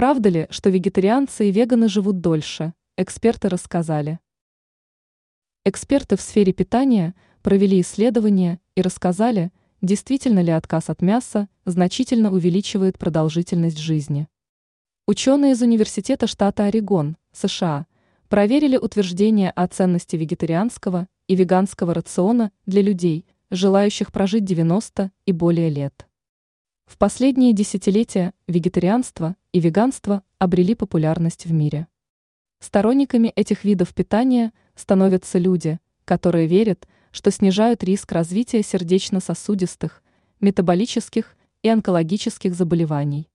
Правда ли, что вегетарианцы и веганы живут дольше? Эксперты рассказали. Эксперты в сфере питания провели исследования и рассказали, действительно ли отказ от мяса значительно увеличивает продолжительность жизни. Ученые из Университета штата Орегон, США, проверили утверждение о ценности вегетарианского и веганского рациона для людей, желающих прожить 90 и более лет. В последние десятилетия вегетарианство и веганство обрели популярность в мире. Сторонниками этих видов питания становятся люди, которые верят, что снижают риск развития сердечно-сосудистых, метаболических и онкологических заболеваний.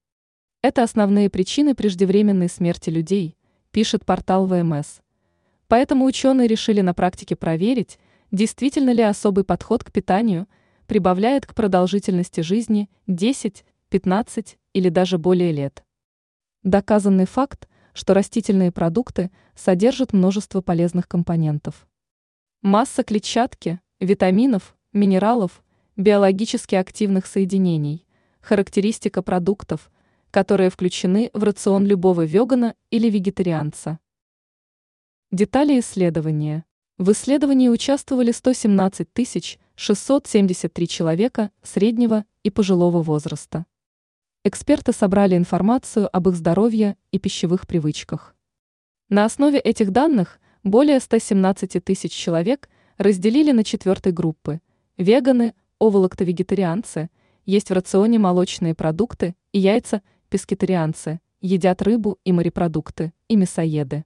Это основные причины преждевременной смерти людей, пишет портал ВМС. Поэтому ученые решили на практике проверить, действительно ли особый подход к питанию – прибавляет к продолжительности жизни 10, 15 или даже более лет. Доказанный факт, что растительные продукты содержат множество полезных компонентов. Масса клетчатки, витаминов, минералов, биологически активных соединений, характеристика продуктов, которые включены в рацион любого вегана или вегетарианца. Детали исследования. В исследовании участвовали 117 тысяч 673 человека среднего и пожилого возраста. Эксперты собрали информацию об их здоровье и пищевых привычках. На основе этих данных более 117 тысяч человек разделили на четвертой группы. Веганы, оволоктовегетарианцы, есть в рационе молочные продукты и яйца, пескетарианцы, едят рыбу и морепродукты, и мясоеды.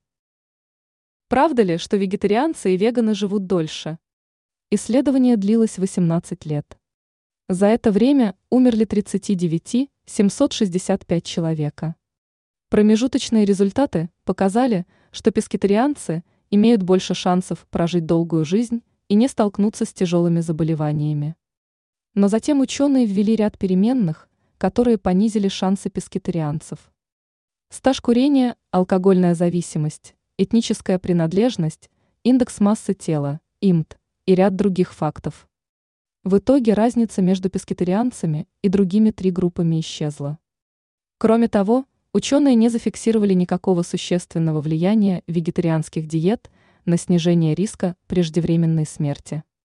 Правда ли, что вегетарианцы и веганы живут дольше? Исследование длилось 18 лет. За это время умерли 39 765 человека. Промежуточные результаты показали, что пескетарианцы имеют больше шансов прожить долгую жизнь и не столкнуться с тяжелыми заболеваниями. Но затем ученые ввели ряд переменных, которые понизили шансы пескетарианцев. Стаж курения, алкогольная зависимость, этническая принадлежность, индекс массы тела, ИМТ, и ряд других фактов. В итоге разница между пескетарианцами и другими три группами исчезла. Кроме того, ученые не зафиксировали никакого существенного влияния вегетарианских диет на снижение риска преждевременной смерти.